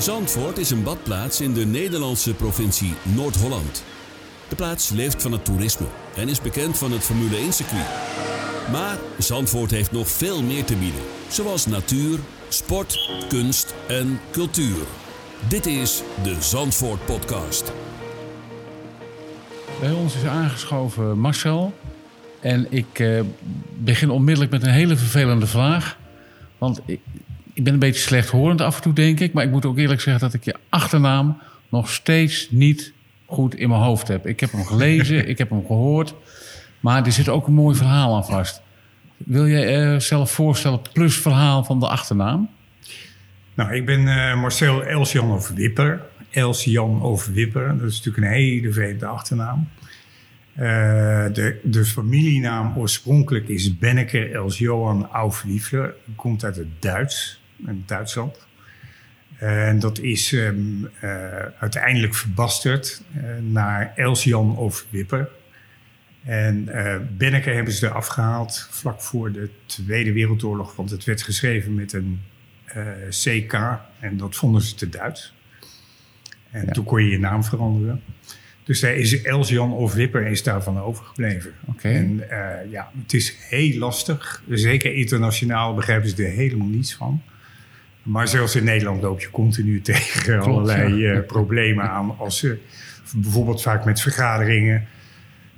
Zandvoort is een badplaats in de Nederlandse provincie Noord-Holland. De plaats leeft van het toerisme en is bekend van het Formule 1-circuit. Maar Zandvoort heeft nog veel meer te bieden, zoals natuur, sport, kunst en cultuur. Dit is de Zandvoort Podcast. Bij ons is aangeschoven Marcel. En ik eh, begin onmiddellijk met een hele vervelende vraag. Want ik, ik ben een beetje slechthorend af en toe, denk ik. Maar ik moet ook eerlijk zeggen dat ik je achternaam nog steeds niet goed in mijn hoofd heb. Ik heb hem gelezen, ik heb hem gehoord. Maar er zit ook een mooi verhaal aan vast. Wil je uh, zelf voorstellen plus verhaal van de achternaam? Nou, ik ben uh, Marcel Elsjan of Wipper. Elsjan of Wipper, dat is natuurlijk een hele vreemde achternaam. Uh, de, de, familienaam oorspronkelijk is Benneker Els Johan. Komt uit het Duits, in Duitsland. En dat is um, uh, uiteindelijk verbasterd uh, naar Els-Jan of Wipper. En uh, hebben ze eraf gehaald vlak voor de Tweede Wereldoorlog, want het werd geschreven met een CK en dat vonden ze te Duits. En ja. toen kon je je naam veranderen. Dus daar is Els-Jan of Wipper is daarvan overgebleven. Okay. En ja, het is heel lastig. Zeker internationaal begrijpen ze er helemaal niets van. Maar zelfs in Nederland loop je continu tegen Klopt, allerlei ja. uh, problemen aan. Als ze bijvoorbeeld vaak met vergaderingen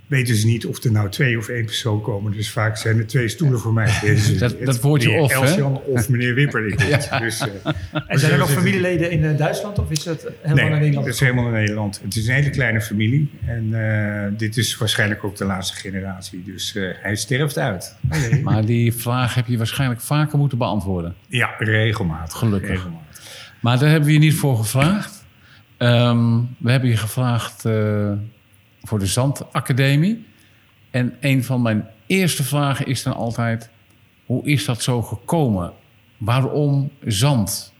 weten ze niet of er nou twee of één persoon komen. Dus vaak zijn er twee stoelen voor mij. Dus, dat, dat woordje of, Elsjan of meneer Wipper. Die ja. dus, uh, en zijn er nog familieleden in uh, Duitsland of is dat helemaal nee, in Nederland? het is helemaal in Nederland. Het is een hele kleine familie. En uh, dit is waarschijnlijk ook de laatste generatie. Dus hij sterft uit. Okay. Maar die vraag heb je waarschijnlijk vaker moeten beantwoorden. Ja, regelmatig. Gelukkig. Regelmatig. Maar daar hebben we je niet voor gevraagd. Um, we hebben je gevraagd voor de Zandacademie. En een van mijn eerste vragen is dan altijd: hoe is dat zo gekomen? Waarom zand?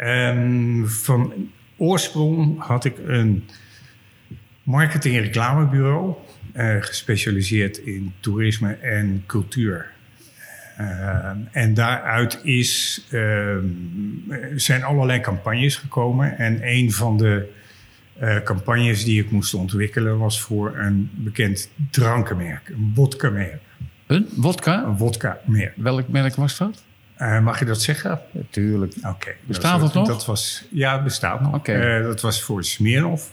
um, van oorsprong had ik een marketing- en reclamebureau, uh, gespecialiseerd in toerisme en cultuur. Uh, en daaruit is, uh, zijn allerlei campagnes gekomen. En een van de uh, campagnes die ik moest ontwikkelen was voor een bekend drankenmerk, een wodka-merk. Een wodka? Een wodka-merk. Welk merk was dat? Uh, mag je dat zeggen? Natuurlijk. Oké. Okay. Bestaat dat, nog? Dat was, ja, het bestaat nog. Okay. Uh, dat was voor Smirnoff.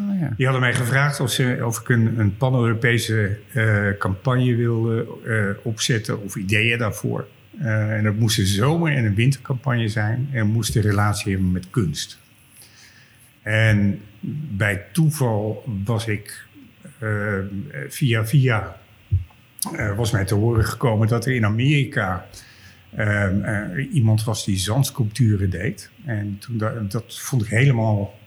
Ah, ja. Die hadden mij gevraagd of, ze, of ik een, een pan-Europese campagne wilde opzetten of ideeën daarvoor. en dat moest een zomer- en een wintercampagne zijn en moest een relatie hebben met kunst. En bij toeval was ik uh, via via uh, was mij te horen gekomen dat er in Amerika uh, iemand was die zandsculpturen deed. En toen dat, dat vond ik helemaal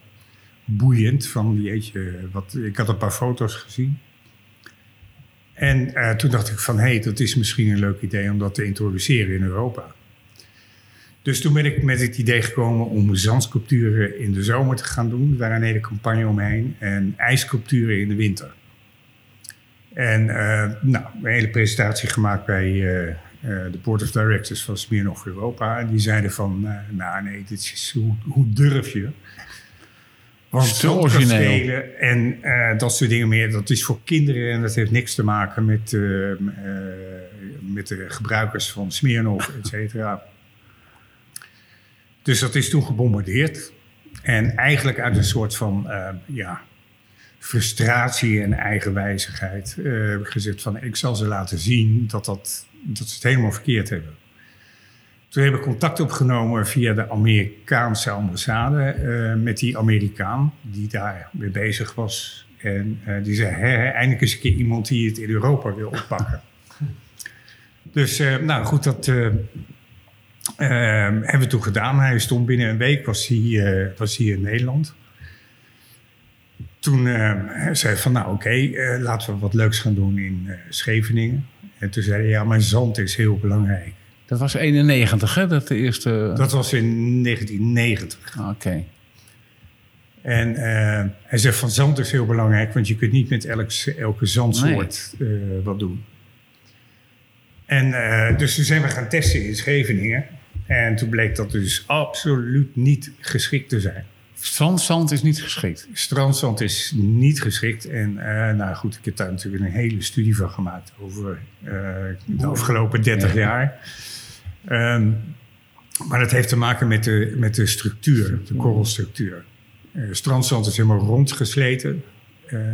boeiend. Van jeetje, wat, ik had een paar foto's gezien. En toen dacht ik van hé, hey, dat is misschien een leuk idee om dat te introduceren in Europa. Dus toen ben ik met het idee gekomen om zandsculpturen in de zomer te gaan doen. Waren een hele campagne omheen. En ijssculpturen in de winter. En uh, nou, een hele presentatie gemaakt bij uh, uh, de Board of Directors van Smirnoff Europa. En die zeiden van, nou nee, dit is, hoe, hoe durf je? Want zandkastelen en dat soort dingen meer, dat is voor kinderen. En dat heeft niks te maken met, met de gebruikers van Smirnoff, et cetera. Dus dat is toen gebombardeerd. En eigenlijk uit een soort van uh, ja, frustratie en eigenwijzigheid uh, heb ik gezegd van ik zal ze laten zien dat, dat, dat ze het helemaal verkeerd hebben. Toen heb ik contact opgenomen via de Amerikaanse ambassade uh, met die Amerikaan die daar mee bezig was. En die zei, hè, eindelijk eens een keer iemand die het in Europa wil oppakken. dus nou goed, dat Uh, hebben we toen gedaan. Hij stond binnen een week, was hij, uh, was hij in Nederland. Toen uh, zei hij van, nou oké, okay, laten we wat leuks gaan doen in Scheveningen. En toen zei hij, ja, maar zand is heel belangrijk. Dat was 91, hè? Dat, de eerste... dat was in 1990. Oké. Okay. En hij zegt van, zand is heel belangrijk, want je kunt niet met elk, elke zandsoort nee. wat doen. En uh, dus toen zijn we gaan testen in Scheveningen. En toen bleek dat dus absoluut niet geschikt te zijn. Strandzand is niet geschikt. Strandzand is niet geschikt. En eh, nou goed, ik heb daar natuurlijk een hele studie van gemaakt over eh, de afgelopen 30 jaar. Ehm, maar dat heeft te maken met de, met de structuur, de korrelstructuur. Uh, strandzand is helemaal rondgesleten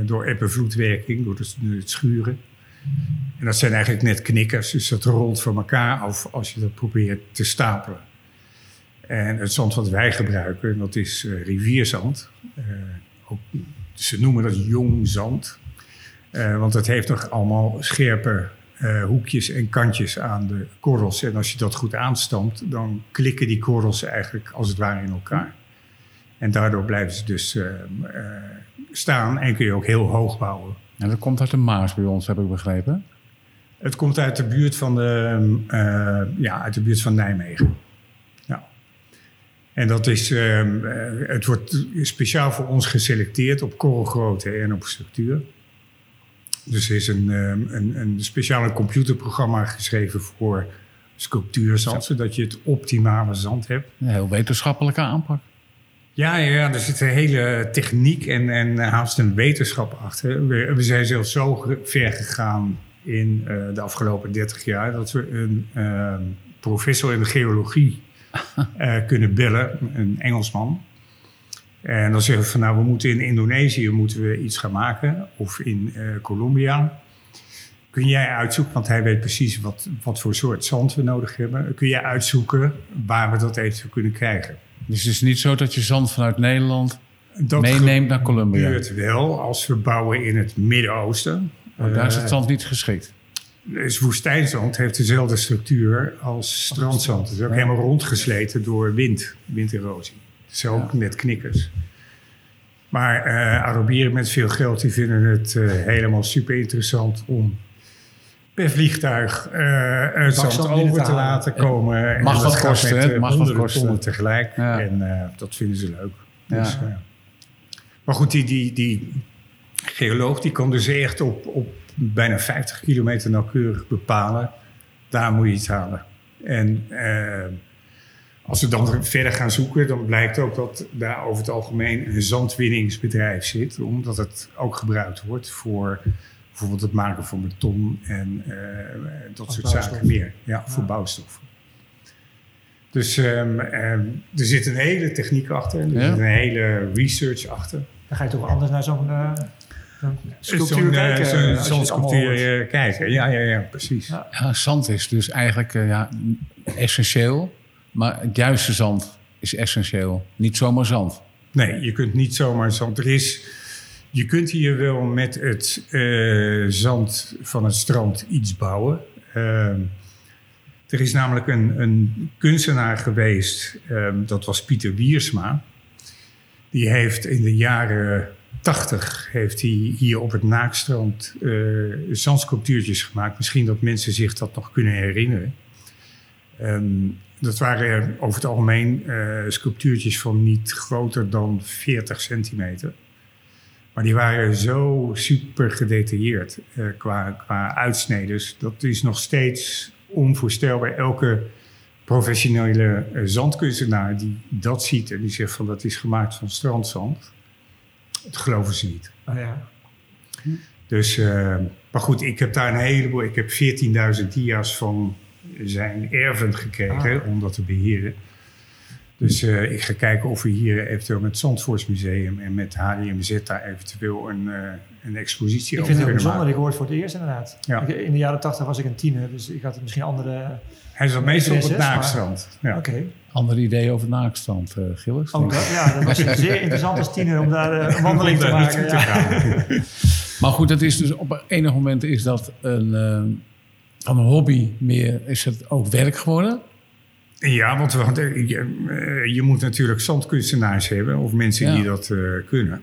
door eb- en vloedwerking, door het, het schuren. En dat zijn eigenlijk net knikkers, dus dat rolt van elkaar af als je dat probeert te stapelen. En het zand wat wij gebruiken, dat is uh, rivierzand. Ook, ze noemen dat jong zand. Uh, want het heeft nog allemaal scherpe hoekjes en kantjes aan de korrels. En als je dat goed aanstampt, dan klikken die korrels eigenlijk als het ware in elkaar. En daardoor blijven ze dus staan en kun je ook heel hoog bouwen. En dat komt uit de Maas bij ons, heb ik begrepen. Het komt uit de buurt van, de, ja, uit de buurt van Nijmegen. En dat is, uh, het wordt speciaal voor ons geselecteerd op korrelgrootte en op structuur. Dus er is een, um, een, een speciaal computerprogramma geschreven voor sculptuurzand, zodat je het optimale zand hebt. Een heel wetenschappelijke aanpak. Ja, ja, er zit een hele techniek en, en haast een wetenschap achter. We, we zijn zelfs zo ver gegaan in uh, de afgelopen 30 jaar dat we een uh, professor in de geologie uh, kunnen bellen, een Engelsman. En dan zeggen we van nou, we moeten in Indonesië moeten we iets gaan maken. Of in uh, Colombia. Kun jij uitzoeken, want hij weet precies wat, wat voor soort zand we nodig hebben. Kun jij uitzoeken waar we dat eventueel kunnen krijgen. Dus het is niet zo dat je zand vanuit Nederland dat meeneemt naar Colombia? Dat gebeurt wel als we bouwen in het Midden-Oosten. Oh, daar is het zand niet geschikt? Dus woestijnzand heeft dezelfde structuur als strandzand. Het is ook ja. helemaal rondgesleten door wind, winderosie. Zijn ook ja. net knikkers. Maar uh, Arabieren met veel geld die vinden het uh, helemaal super interessant om per vliegtuig uh, het zand over te, te laten komen. En mag wat kosten, hè? Mag wat kosten. tegelijk. Ja. En dat vinden ze leuk. Dus, maar goed, die, die, die geoloog die kan dus echt op, op bijna 50 kilometer nauwkeurig bepalen. Daar moet je iets halen. En uh, als we dan verder gaan zoeken, dan blijkt ook dat daar over het algemeen een zandwinningsbedrijf zit. Omdat het ook gebruikt wordt voor bijvoorbeeld het maken van beton en uh, dat soort zaken meer. Ja, voor bouwstoffen. Dus um, um, er zit een hele techniek achter. Er ja? zit een hele research achter. Dan ga je toch anders naar zo'n uh, sculptuur kijken. Zo'n zo, zo sculptuur kijken, ja, ja, ja, precies. Ja. ja. zand is dus eigenlijk uh, ja, essentieel. Maar het juiste zand is essentieel. Niet zomaar zand. Nee, je kunt niet zomaar zand. Er is, je kunt hier wel met het uh, zand van het strand iets bouwen. Uh, er is namelijk een, een kunstenaar geweest, um, dat was Pieter Wiersma. Die heeft in de jaren 80 heeft hij hier op het Naakstrand uh, zandsculptuurtjes gemaakt. Misschien dat mensen zich dat nog kunnen herinneren. Um, dat waren over het algemeen uh, sculptuurtjes van niet groter dan 40 centimeter. Maar die waren zo super gedetailleerd uh, qua, qua uitsneden. Dat is nog steeds onvoorstelbaar. Elke professionele uh, zandkunstenaar die dat ziet en die zegt van dat is gemaakt van strandzand. Dat geloven ze niet. Oh ja. Dus, uh, maar goed, ik heb daar een heleboel. Ik heb 14.000 dia's van zijn erven gekregen ah. om dat te beheren. Dus uh, ik ga kijken of we hier eventueel met het Zandvoortsmuseum en met HDMZ daar eventueel een, uh, een expositie ik over vind het kunnen bijzonder. maken. Ik hoor het voor het eerst inderdaad. Ja. Ik, in de jaren tachtig was ik een tiener, dus ik had misschien andere... Hij is al meestal op het naakstrand. Ja. Oké. Okay. Ander idee over het naakstrand, uh, Gilles. Oh, dat, ja, dat was zeer interessant als tiener om daar uh, een wandeling te maken. te gaan. maar goed, dat is dus op enig moment is dat een, uh, van een hobby meer, is het ook werk geworden? Ja, want we, je, je, moet natuurlijk zandkunstenaars hebben of mensen ja. die dat uh, kunnen.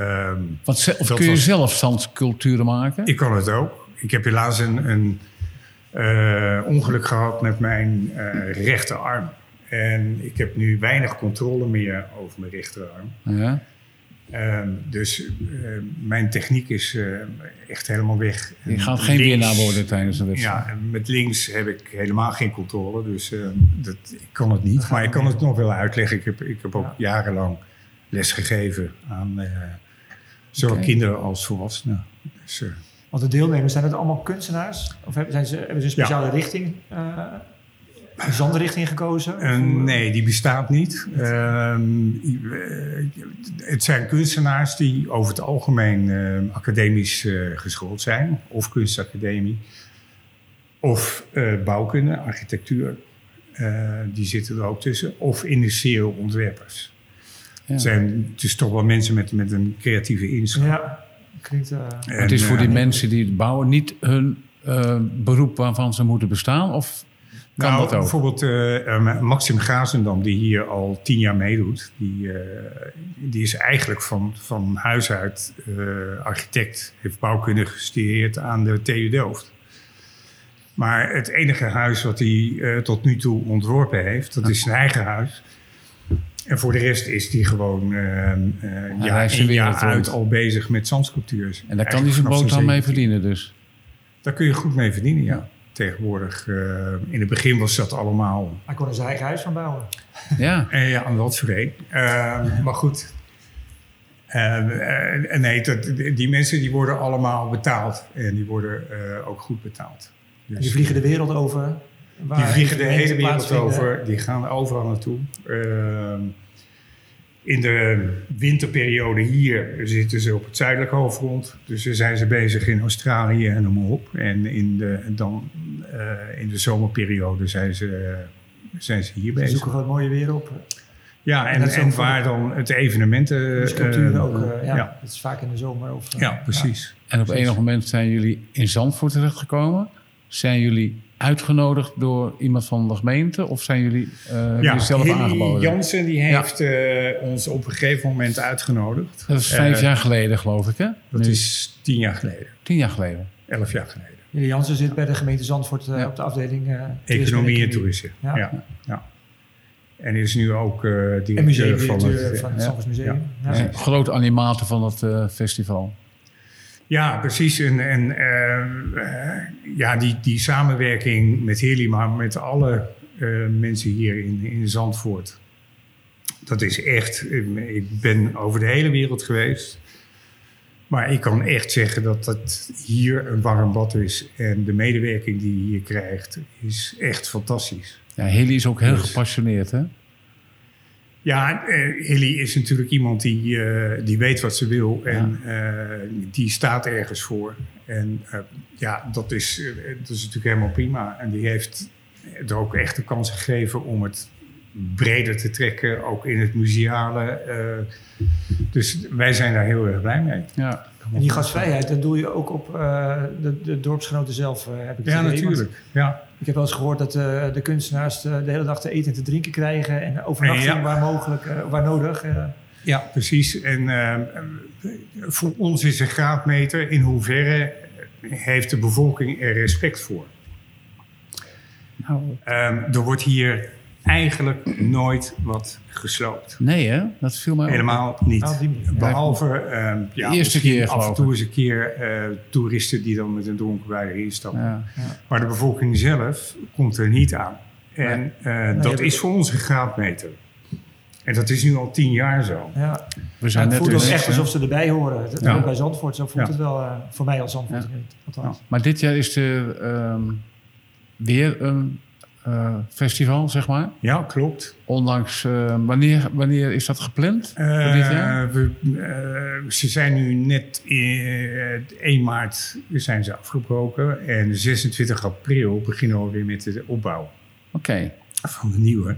Um, Wat, of kun je was, zelf zandsculpturen maken? Ik kan het ook. Ik heb helaas een, een uh, ongeluk gehad met mijn uh, rechterarm. En ik heb nu weinig controle meer over mijn rechterarm. Ja. Ehm, dus eh, mijn techniek is eh, echt helemaal weg. Je gaat geen winnaar worden tijdens een wedstrijd. Ja, en met links heb ik helemaal geen controle, dus eh, dat, ik kan het niet. Maar ik kan het nog wel uitleggen. Ik heb, ik heb ook Ja. jarenlang les gegeven aan eh, zowel kinderen als volwassenen. Dus, eh, Want de deelnemers, zijn het allemaal kunstenaars? Of hebben, zijn ze, hebben ze een speciale richting, een zandrichting gekozen? Eh, nee, die bestaat niet. Ehm, eh, het zijn kunstenaars die over het algemeen eh, academisch eh, geschoold zijn, of kunstacademie, of eh, bouwkunde, architectuur. Eh, die zitten er ook tussen. Of industrieel ontwerpers. Ja. Het zijn dus toch wel mensen met, met een creatieve inslag. Ja, klinkt... En, het is voor die mensen die het bouwen niet hun eh, beroep waarvan ze moeten bestaan? Of kan nou, dat ook? bijvoorbeeld eh, Maxim Gazendam, die hier al tien jaar meedoet, die, eh, die is eigenlijk van, van huis uit architect, heeft bouwkunde gestudeerd aan de TU Delft. Maar het enige huis wat hij tot nu toe ontworpen heeft, dat is zijn eigen huis. En voor de rest is hij gewoon jaar reist de in wereld jaar uit al bezig met zandsculptuurs. En daar kan hij zijn vanaf boterham mee 17e. verdienen dus. Daar kun je goed mee verdienen, ja. Tegenwoordig, eh, in het begin was dat allemaal hij kon er zijn eigen huis van bouwen. Ja, Eh, ja, aan wat voor een. Maar goed. Eh, eh, nee, dat, die mensen die worden allemaal betaald. En die worden eh, ook goed betaald. Dus, En die vliegen de wereld over. die vliegen de hele wereld over. Die gaan overal naartoe. Eh, in de winterperiode hier zitten ze op het zuidelijke halfrond. Dus dan zijn ze bezig in Australië en op. En in de, dan, eh, in de zomerperiode zijn ze, zijn ze hier Ze bezig. zoeken gewoon mooie weer op. Ja, En en, waar dan het evenementen... De sculpturen eh, ook. eh, ja, ja. Dat is vaak in de zomer. Of, eh, ja, precies. en op enig moment zijn jullie in Zandvoort terechtgekomen. Zijn jullie uitgenodigd door iemand van de gemeente? Of zijn jullie eh jullie zelf Hilly aangeboden? Jansen die heeft eh, ons op een gegeven moment uitgenodigd. Dat is vijf Eh, jaar geleden, geloof ik, hè? Dat Nu, is tien jaar geleden, tien jaar geleden. elf jaar geleden. Jullie Jansen zit bij de gemeente Zandvoort Ja. op de afdeling eh, Economie en toerisme. Ja. Ja. Ja, En is nu ook eh En directeur van het... van het ja. Museum. Ja. Ja. Groot animator van het eh, festival. Ja, precies. En, en eh, ja, die, die samenwerking met Hilly, maar met alle eh, mensen hier in, in Zandvoort. Dat is echt. Ik ben over de hele wereld geweest. Maar ik kan echt zeggen dat het hier een warm bad is. En de medewerking die je hier krijgt is echt fantastisch. Ja, Hilly is ook heel Dus- gepassioneerd, hè? Ja, eh, Hilly is natuurlijk iemand die, eh, die weet wat ze wil en eh, die staat ergens voor. En eh, ja, dat is, dat is natuurlijk helemaal prima. En die heeft er ook echt de kans gegeven om het breder te trekken, ook in het museale. eh. dus wij zijn daar heel erg blij mee. Ja. En die gastvrijheid, dat doe je ook op eh, de, de dorpsgenoten zelf, heb ik het Ja, natuurlijk. Ja. Ik heb wel eens gehoord dat eh, de kunstenaars de, de hele dag te eten en te drinken krijgen. En overnachting Ja. waar mogelijk, eh, waar nodig. eh. ja, precies. En eh, voor ons is een graadmeter in hoeverre heeft de bevolking er respect voor. Nou, Ehm, er wordt hier eigenlijk nooit wat gesloopt. nee, hè? Dat viel mij op. Helemaal niet. Nou, op. Behalve ehm, ja, eerste misschien keer, af en toe eens een keer eh, toeristen die dan met een dronken bui erin stappen. Ja. Maar de bevolking zelf komt er niet aan. En eh, dat is voor ons een graadmeter. En dat is nu al tien jaar zo. Ja. We zijn het net voelt dus- echt alsof ze erbij horen. Dat Ja. ook bij Zandvoort, zo voelt Ja. het wel eh, voor mij als Zandvoort. Ja. Maar dit jaar is er ehm, weer een eh, festival, zeg maar. Ja, klopt. Ondanks, eh, wanneer, wanneer is dat gepland? voor dit jaar? Eh, we, eh, ze zijn nu net eh 1 maart zijn ze afgebroken. En 26 april beginnen we weer met de opbouw Oké. van de nieuwe.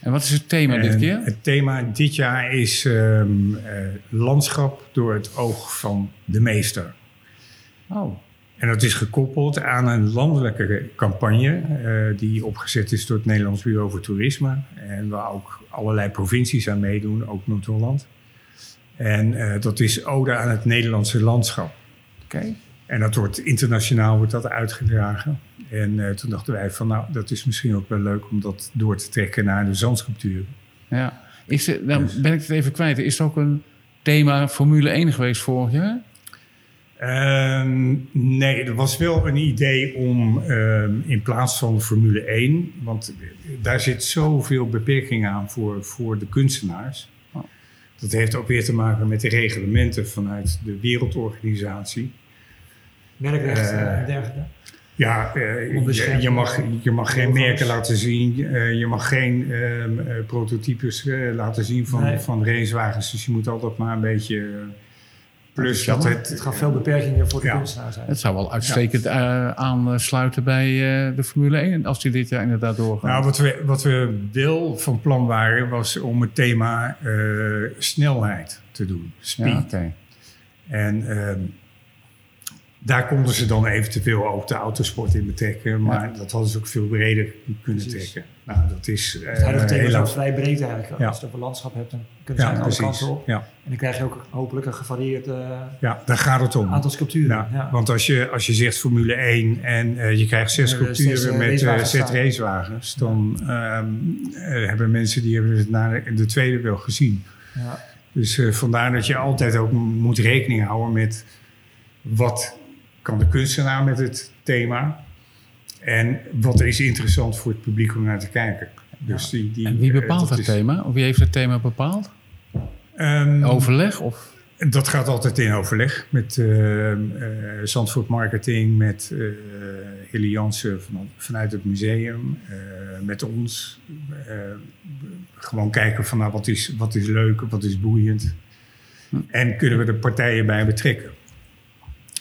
En wat is het thema dit keer? Het thema dit jaar is ehm, eh, landschap door het oog van de meester. Oh, En dat is gekoppeld aan een landelijke campagne eh, die opgezet is door het Nederlands Bureau voor Toerisme. En waar ook allerlei provincies aan meedoen, ook Noord-Holland. En eh, dat is Ode aan het Nederlandse landschap. oké. En dat wordt internationaal wordt dat uitgedragen. En eh, toen dachten wij van nou, dat is misschien ook wel leuk om dat door te trekken naar de zandsculptuur. Ja. Is er, dan Dus- ben ik het even kwijt. Is er ook een thema Formule 1 geweest vorig jaar? Ehm, nee, er was wel een idee om ehm, in plaats van Formule 1, want daar zit zoveel beperkingen aan voor, voor de kunstenaars. Oh. Dat heeft ook weer te maken met de reglementen vanuit de wereldorganisatie. Merkrecht Eh, en dergelijke. Ja, eh, je, mag, je mag geen merken laten zien. eh, je mag geen ehm, eh, prototypes eh, laten zien van, Nee. van racewagens. Dus je moet altijd maar een beetje... eh, plus dat het... Het gaf veel beperkingen voor de Ja. kunstenaars. zijn. Het zou wel uitstekend eh, aansluiten bij eh, de Formule 1 als die dit jaar inderdaad doorgaat. Nou, wat we, wat we wel van plan waren, was om het thema eh, snelheid te doen. Speed. ja, oké. En ehm, daar konden ze dan eventueel ook de autosport in betrekken. Maar dat hadden ze ook veel breder kunnen Precies. trekken. Nou, dat is eh Het huidige thema is ook vrij breed eigenlijk. Ja. Als je het over landschap hebt, dan kunnen ze Ja, alle kanten op. Ja, En dan krijg je ook hopelijk een gevarieerd eh, ja, daar gaat het om. aantal sculpturen. Ja. Want als je, als je zegt Formule 1 en eh, je krijgt zes sculpturen eh, met eh, racewagens zes staan. racewagens, dan ehm, eh, hebben mensen die hebben het na de, de tweede wel gezien. Ja. Dus eh, vandaar dat je altijd ook moet rekening houden met wat kan de kunstenaar met het thema en wat is interessant voor het publiek om naar te kijken. Dus die, die, En wie eh, bepaalt dat thema? Of wie heeft het thema bepaald? Ehm, Overleg? Of? Dat gaat altijd in overleg met eh, Zandvoort Marketing, met Hilly Jansen van, vanuit het museum, met ons. Gewoon kijken van nou, wat, is, wat is leuk, wat is boeiend. En kunnen we de partijen bij betrekken.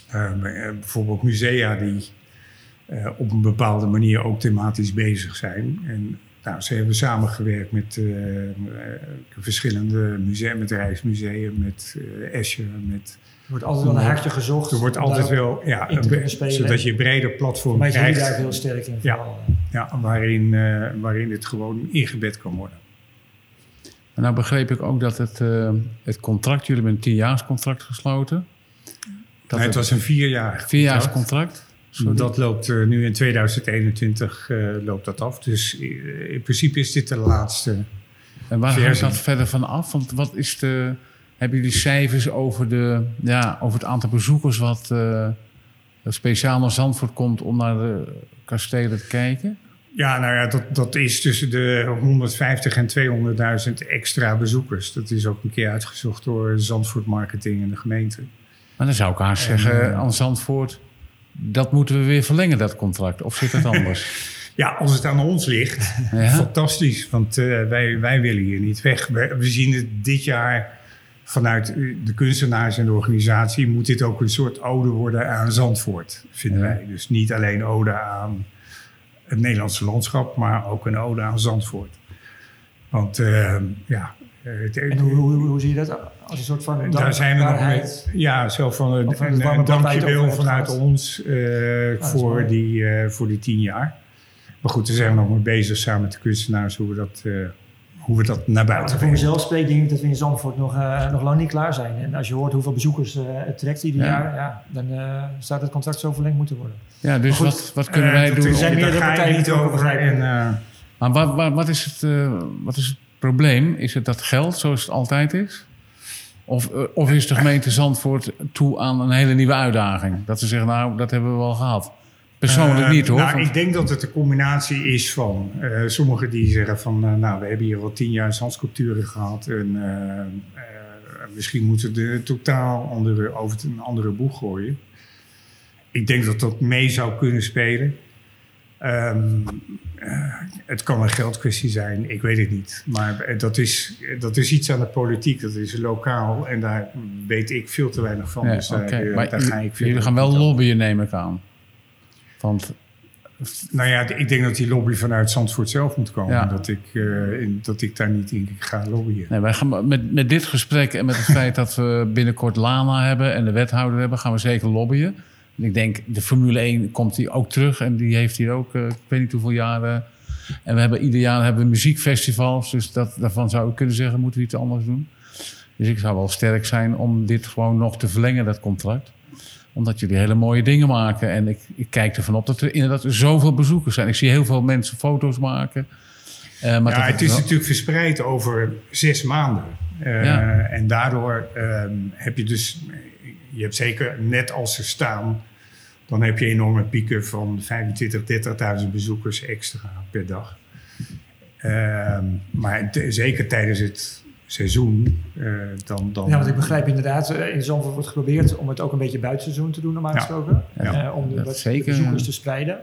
Eh, bijvoorbeeld musea die eh, op een bepaalde manier ook thematisch bezig zijn. En nou, ze hebben samengewerkt met eh, verschillende musea, met Rijksmuseum, met eh Escher, met... Er wordt altijd wel een haakje gezocht. Er wordt altijd wel, ja, spelen. zodat je een breder platform Maar krijgt, daar heel sterk in. Ja. vooral. ja, waarin, eh, waarin het gewoon ingebed kan worden. En nou begreep ik ook dat het, eh, het contract, jullie hebben een tienjaarscontract gesloten. Dat Nee, het was een vierjarig vierjaarscontract. Sorry. Dat loopt eh, nu in 2021 eh, loopt dat af. Dus eh, in principe is dit de laatste. En waar hangt versie. dat verder van af? Want wat is de. Hebben jullie cijfers over, de, ja, over het aantal bezoekers wat eh, speciaal naar Zandvoort komt om naar de kastelen te kijken? Ja, nou ja, dat, dat is tussen de 150 en 200.000 extra bezoekers. Dat is ook een keer uitgezocht door Zandvoort Marketing en de gemeente. Maar dan zou ik haast En, zeggen eh, aan Zandvoort. Dat moeten we weer verlengen, dat contract. Of zit het anders? Ja, als het aan ons ligt, Ja? fantastisch. Want eh, wij, wij willen hier niet weg. We, we zien het dit jaar vanuit de kunstenaars en de organisatie... moet dit ook een soort ode worden aan Zandvoort, vinden Ja. wij. Dus niet alleen ode aan het Nederlandse landschap... maar ook een ode aan Zandvoort. Want eh, ja... het- En hoe, hoe, hoe zie je dat? Als een soort van daar zijn we nog met. Ja, zo van een, dankjewel vanuit gehad. ons eh, voor, die, eh, voor die tien jaar. Maar goed, daar zijn we nog mee bezig samen met de kunstenaars hoe we dat, eh, hoe we dat naar buiten ik voor brengen. mezelf spreek, denk ik dat we in Zandvoort nog, nog lang niet klaar zijn. En als je hoort hoeveel bezoekers eh, het trekt ieder Ja. jaar, ja, dan eh, staat het contract zo verlengd moeten worden. Ja, dus goed, wat, wat kunnen wij dat doen? om- zijn meerdere je partijen niet over. En, eh, Maar wat, wat, wat, is het, wat is het probleem? Is het dat geld zoals het altijd is? Of, eh, of is de gemeente Zandvoort toe aan een hele nieuwe uitdaging? Dat ze zeggen, nou, dat hebben we wel gehad. Persoonlijk Eh, niet hoor. Nou, ik denk dat het een combinatie is van eh, sommigen die zeggen van, nou, we hebben hier al tien jaar zandsculpturen gehad en misschien moeten we de totaal andere, over een andere boeg gooien. Ik denk dat dat mee zou kunnen spelen. Ehm, eh, het kan een geldkwestie zijn, ik weet het niet. Maar eh, dat is, dat is iets aan de politiek, dat is lokaal en daar weet ik veel te weinig van. Dus daar, oké. eh, Maar daar ga ik veel jullie gaan wel lobbyen, neem ik aan. Want Nou ja, ik denk dat die lobby vanuit Zandvoort zelf moet komen. Ja. Dat, ik, eh, in- dat ik daar niet in ga lobbyen. nee, wij gaan met, met dit gesprek en met het feit dat we binnenkort Lana hebben en de wethouder hebben, gaan we zeker lobbyen. En ik denk, de Formule 1 komt hier ook terug en die heeft hier ook, eh, ik weet niet hoeveel jaren. En we hebben ieder jaar hebben we muziekfestivals, dus dat, daarvan zou ik kunnen zeggen, moeten we iets anders doen. Dus ik zou wel sterk zijn om dit gewoon nog te verlengen, dat contract. Omdat jullie hele mooie dingen maken. En ik, ik kijk ervan op dat er inderdaad zoveel bezoekers zijn. Ik zie heel veel mensen foto's maken. Eh, maar ja, het is wel- natuurlijk verspreid over zes maanden. Uh, Ja. En daardoor ehm, heb je dus, je hebt zeker net als ze staan, dan heb je enorme pieken van 25, 30.000 bezoekers extra per dag. Ehm, maar zeker tijdens het seizoen, eh, dan, dan... Ja, want ik begrijp inderdaad, eh, in Zandvoort wordt geprobeerd om het ook een beetje buitenseizoen te doen, normaal Ja. gesproken. Ja. Eh, om de, Dat de bezoekers ja. te spreiden.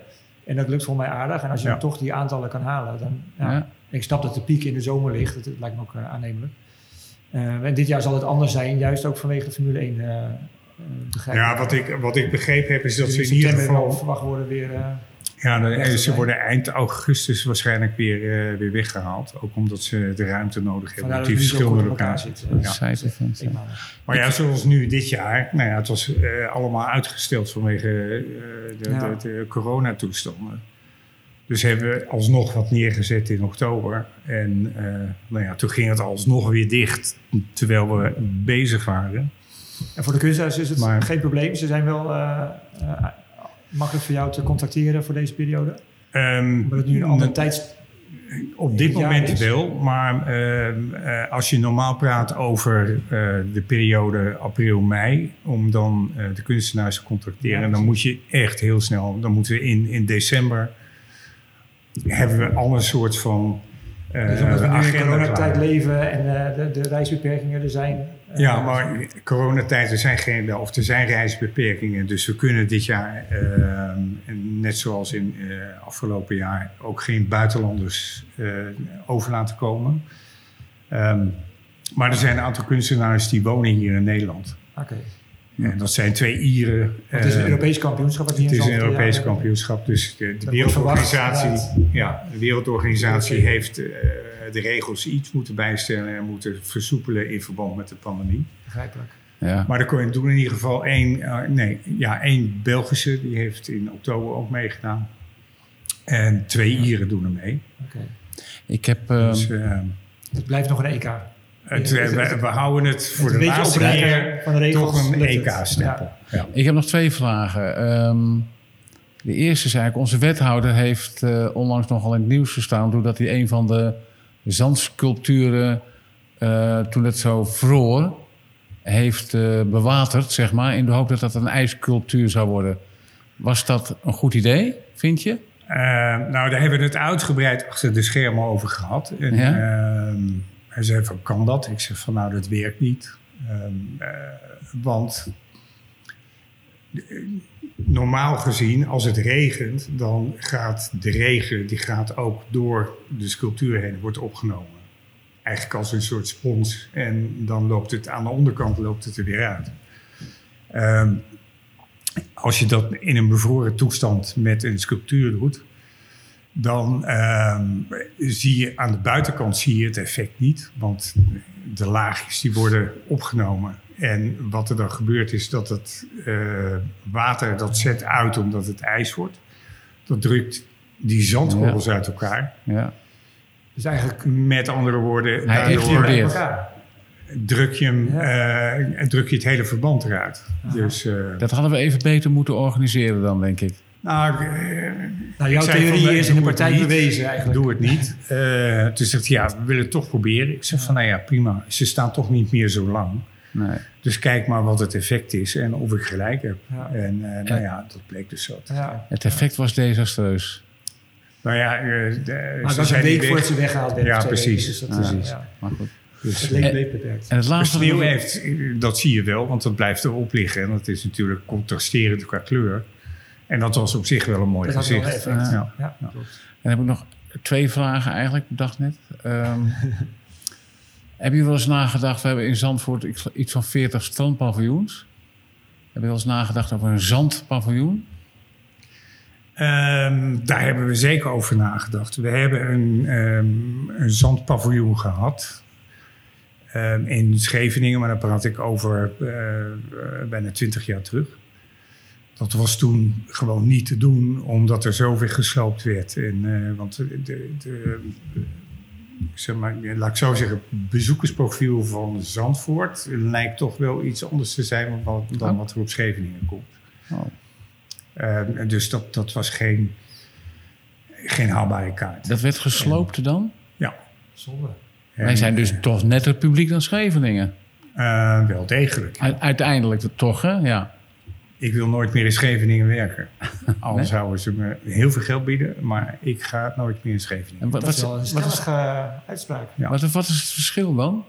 En dat lukt volgens mij aardig. En als je Ja. dan toch die aantallen kan halen, dan... Ja, Ja. Ik snap dat de piek in de zomer ligt, dat, dat lijkt me ook aannemelijk. Eh, en dit jaar zal het anders zijn, juist ook vanwege de Formule 1, eh eh, begrijp Ja, wat ik, wat ik begrepen heb is dat Dus ze in ieder geval... verwacht worden weer... eh, Ja, te ze worden eind augustus waarschijnlijk weer, eh, weer weggehaald. Ook omdat ze de ruimte nodig hebben dat die verschillende op elkaar locaties. zit. eh, Ja. Maar ja, zoals nu dit jaar, nou ja, het was eh, allemaal uitgesteld vanwege eh, de, Ja. de, de coronatoestanden. Dus hebben we alsnog wat neergezet in oktober. En eh, nou ja, toen ging het alsnog weer dicht, terwijl we bezig waren. En voor de kunstenaars is het Maar- geen probleem. Ze zijn wel eh, eh, makkelijk voor jou te contacteren voor deze periode. Ehm, Omdat het nu een andere dat- tijd... Op dit moment is- wel, maar ehm, eh, als je normaal praat over de periode april-mei, om dan de kunstenaars te contracteren, Ja, dan moet je echt heel snel, dan moeten we in, in december, hebben we al een soort van Dus omdat we nu in coronatijd leven en de, de reisbeperkingen er zijn. Eh, Ja, maar coronatijd, er zijn geen, of er zijn reisbeperkingen, dus we kunnen dit jaar, ehm, net zoals in eh, afgelopen jaar, ook geen buitenlanders eh, over laten komen. Ehm, maar er zijn een aantal kunstenaars die wonen hier in Nederland. Oké. En dat zijn twee Ieren. Het is een eh, Europees kampioenschap. het is een Europees kampioenschap, dus de, wereldorganisatie, verwacht, ja, de wereldorganisatie heeft eh, de regels iets moeten bijstellen en moeten versoepelen in verband met de pandemie. Begrijpelijk. Ja. Maar er kon doen in ieder geval één, eh, nee, ja, één Belgische, die heeft in oktober ook meegedaan. En twee Ieren doen er mee. Oké. Ik heb... ehm, Dus eh, Het blijft nog een EK. het, eh, we, we houden het voor de laatste keer van de regels toch een. EK-stempel. Ja. Ik heb nog twee vragen. Ehm, de eerste is eigenlijk, onze wethouder heeft eh, onlangs nogal in het nieuws gestaan... doordat hij een van de zandsculpturen, eh, toen het zo vroor... heeft eh, bewaterd, zeg maar... in de hoop dat dat een ijssculptuur zou worden. Was dat een goed idee, vind je? Eh, nou, daar hebben we het uitgebreid achter de schermen over gehad. En, Ja? ehm, hij zei van, kan dat? Ik zeg van, nou, dat werkt niet. Ehm, eh, want normaal gezien, als het regent, dan gaat de regen die gaat ook door de sculptuur heen, wordt opgenomen. Eigenlijk als een soort spons. En dan loopt het aan de onderkant loopt het er weer uit. Ehm, als je dat in een bevroren toestand met een sculptuur doet, dan ehm, zie je aan de buitenkant zie je het effect niet. Want de laagjes die worden opgenomen. En wat er dan gebeurt is dat het eh, water dat zet uit omdat het ijs wordt. Dat drukt die zandkorrels uit elkaar. Ja. Dus eigenlijk Met andere woorden, Hij daardoor elkaar. druk je, hem, Ja. eh, druk je het hele verband eruit. Dus, eh, Dat hadden we even beter moeten organiseren dan, denk ik. nou, Nou, jouw theorie van, is in de praktijk niet. bewezen eigenlijk. Doe het niet. Eh, toen zegt hij, ja, we willen het toch proberen. Ik zeg van, nou ja, prima. Ze staan toch niet meer zo lang. Nee. Dus kijk maar wat het effect is en of ik gelijk heb. Ja. En eh, nou ja, dat bleek dus zo. Ja. Het effect was desastreus. Nou ja, eh, de, Maar was een zijn week voordat ze weggehaald. Ja, twee precies. weken, dus dat, Precies. ja, Maar goed. Dus, Het leek En- beperkt. En het de laatste... sneeuw heeft, dat zie je wel, want dat blijft erop liggen. En dat is natuurlijk contrasterend qua kleur. En dat was op zich wel een mooi Dat had wel een gezicht. effect. Ja. Ja. Dan heb ik nog twee vragen eigenlijk, ik dacht net. Ehm heb je wel eens nagedacht, we hebben in Zandvoort iets- van 40 strandpaviljoens. Heb je wel eens nagedacht over een zandpaviljoen? Ehm, daar hebben we zeker over nagedacht. We hebben een, ehm, een zandpaviljoen gehad ehm, in Scheveningen, maar daar praat ik over eh, bijna twintig jaar terug. Dat was toen gewoon niet te doen, omdat er zoveel gesloopt werd. En, eh, want de, de, zeg maar, laat ik zo zeggen, het bezoekersprofiel van Zandvoort lijkt toch wel iets anders te zijn dan wat, dan wat er op Scheveningen komt. Oh. Ehm, dus dat, dat was geen, geen haalbare kaart. Dat werd gesloopt dan? Ja, Zonde. Wij zijn dus toch net het publiek dan Scheveningen. eh, wel degelijk. Uiteindelijk toch, hè? Ja. Ik wil nooit meer in Scheveningen werken. Al Nee? zouden ze me heel veel geld bieden, maar ik ga nooit meer in Scheveningen. En wat, Dat is wat, wel een wat, is, stellige eh, uitspraak. Ja. wat, wat is het verschil dan?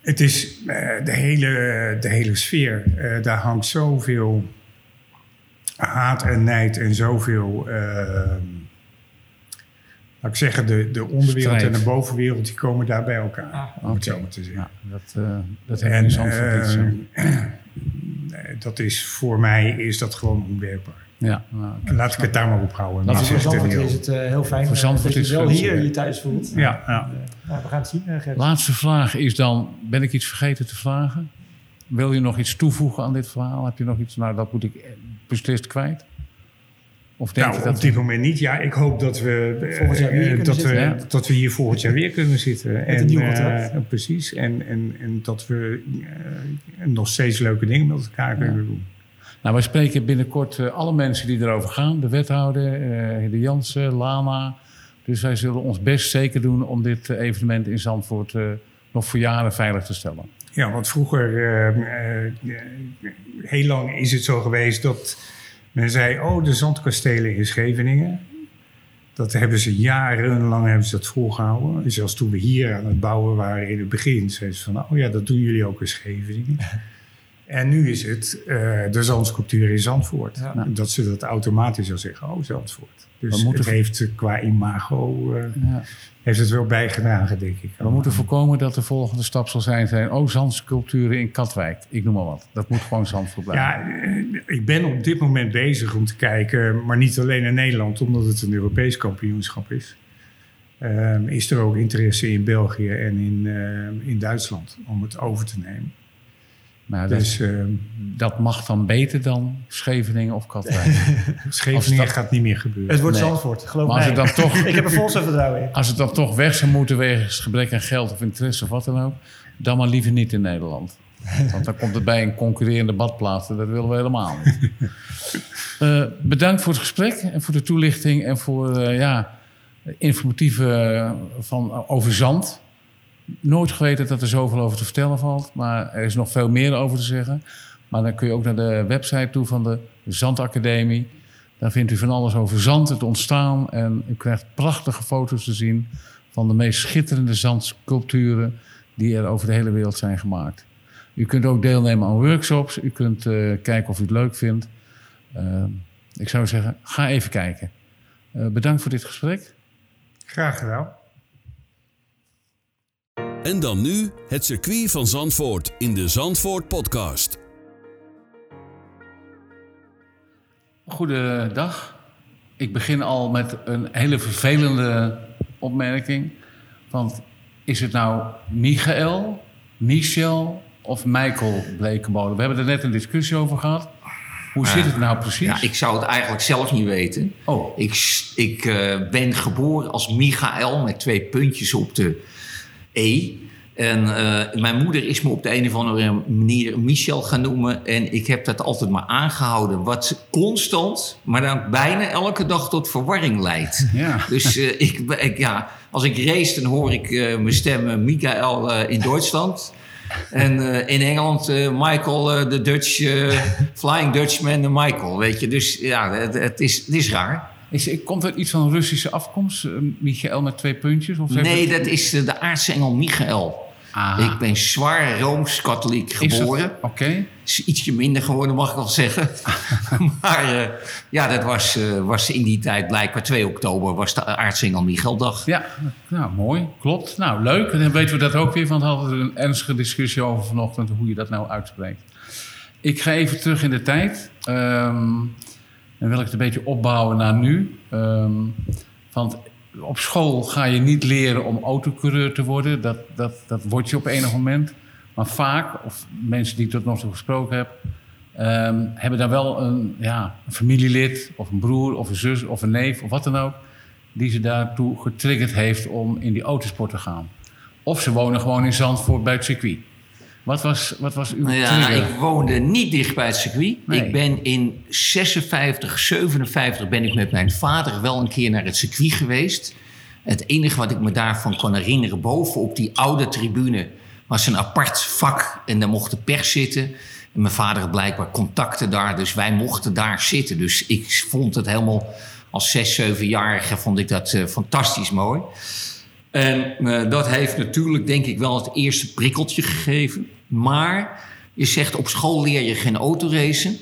Het is eh, de, hele, de hele sfeer. eh, daar hangt zoveel haat en nijd en zoveel. eh, laat ik zeggen, de, de onderwereld Strijd. en de bovenwereld die komen daar bij elkaar. Ah, om het oké. zo maar te zeggen. Ja, dat, eh dat En in Zandvoort niet zo. eh, nee, dat is voor mij is dat gewoon onwerkbaar. Ja, nou. Laat ik het daar maar op houden. Dat is voor Zandvoort is het eh, heel fijn Voor eh, dat is je wel hier je thuis voelt. Ja, ja. Eh, nou, we gaan het zien, Gert. Laatste vraag is dan, ben ik iets vergeten te vragen? Wil je nog iets toevoegen aan dit verhaal? Heb je nog iets, nou dat moet ik beslist kwijt? Of denk Nou, je dat... op dit moment niet. Ja, ik hoop dat we, eh, Volgend jaar weer eh, dat, we ja. dat we hier volgend jaar weer kunnen zitten. een nieuw eh, precies. En, en, en dat we eh, nog steeds leuke dingen met elkaar kunnen doen. Nou, wij spreken binnenkort alle mensen die erover gaan. De wethouder, eh de Jansen, Lana. Dus wij zullen ons best zeker doen om dit evenement in Zandvoort eh, nog voor jaren veilig te stellen. Ja, want vroeger, heel lang is het zo geweest dat men zei... oh, de zandkastelen in Scheveningen. Dat hebben ze jarenlang hebben ze dat volgehouden. Zelfs toen we hier aan het bouwen waren in het begin... zeiden ze van, oh ja, dat doen jullie ook in Scheveningen. En nu is het eh, de zandsculptuur in Zandvoort. Ja. Dat ze dat automatisch al zeggen, oh, Zandvoort. Dus het heeft qua imago... eh, Ja. heeft het wel bijgedragen, denk ik. We moeten voorkomen dat de volgende stap zal zijn, zijn oh, zandsculpturen in Katwijk. Ik noem maar wat. Dat moet gewoon Zandvoort blijven. Ja, eh, ik ben op dit moment bezig om te kijken, maar niet alleen in Nederland, omdat het een Europees kampioenschap is. Ehm, is er ook interesse in België en in, in Duitsland om het over te nemen. Dat, Dus ehm, dat mag dan beter dan Scheveningen of Katwijk. Als Scheveningen dat- gaat niet meer gebeuren. Het wordt Nee. Zandvoort, geloof Maar als mij. het dan toch- ik heb er vol zijn vertrouwen in. Als het dan toch weg zou moeten wegens gebrek aan geld of interesse of wat dan ook, dan maar liever niet in Nederland. Want dan komt het bij een concurrerende badplaats en dat willen we helemaal niet. Eh, bedankt voor het gesprek en voor de toelichting en voor eh, ja, informatieve eh, van, over zand. Nooit geweten dat er zoveel over te vertellen valt, maar er is nog veel meer over te zeggen. Maar dan kun je ook naar de website toe van de Zandacademie. Daar vindt u van alles over zand, het ontstaan. En u krijgt prachtige foto's te zien van de meest schitterende zandsculpturen die er over de hele wereld zijn gemaakt. U kunt ook deelnemen aan workshops. U kunt eh, kijken of u het leuk vindt. Eh, ik zou zeggen, ga even kijken. Eh, bedankt voor dit gesprek. Graag gedaan. En dan nu het circuit van Zandvoort in de Zandvoort Podcast. Goedendag. Ik begin al met een hele vervelende opmerking. Want is het nou Michael, Michel of Michael Blekenmolen? We hebben er net een discussie over gehad. Hoe zit het nou precies? Ja, ik zou het eigenlijk zelf niet weten. Oh, Ik, ik eh, ben geboren als Michael met twee puntjes op de E. En eh, mijn moeder is me op de een of andere manier Michel gaan noemen. En ik heb dat altijd maar aangehouden. Wat constant, maar dan bijna elke dag tot verwarring leidt. ja. Dus eh, ik, ik, ja, als ik race, dan hoor ik eh, mijn stem Michael in Duitsland. En in Engeland Michael, de Dutch, Flying Dutchman, de Michael. Weet je, dus ja, het, het is, het is raar. Is, komt er iets van Russische afkomst? eh, Michael met twee puntjes? Of Nee, dat is eh, de aartsengel Michael. Aha. Ik ben zwaar rooms-katholiek Is dat- geboren. Oké. Is ietsje minder geworden, mag ik wel zeggen. maar eh, ja, dat was, eh, was in die tijd blijkbaar 2 oktober, was de aartsengel Michaeldag. Ja, nou mooi. Klopt. Nou, leuk. En dan weten we dat ook weer, want we hadden er een ernstige discussie over vanochtend, hoe je dat nou uitspreekt. Ik ga even terug in de tijd. Ehm dan wil ik het een beetje opbouwen naar nu. Ehm, want op school ga je niet leren om autocoureur te worden. Dat, dat, dat word je op enig moment. Maar vaak, of mensen die ik tot nog toe gesproken heb, ehm, hebben dan wel een, ja, een familielid of een broer of een zus of een neef of wat dan ook, die ze daartoe getriggerd heeft om in die autosport te gaan. Of ze wonen gewoon in Zandvoort bij het circuit. Wat was, wat was uw Ja, trigger? ik woonde niet dicht bij het circuit. Nee. Ik ben in 56, 57 ben ik met mijn vader wel een keer naar het circuit geweest. Het enige wat ik me daarvan kon herinneren, boven op die oude tribune was een apart vak en daar mocht de pers zitten. En mijn vader had blijkbaar contacten daar, dus wij mochten daar zitten. Dus ik vond het helemaal als zes, zevenjarige vond ik dat uh, fantastisch mooi. En uh, dat heeft natuurlijk denk ik wel het eerste prikkeltje gegeven. Maar je zegt op school leer je geen autoracen.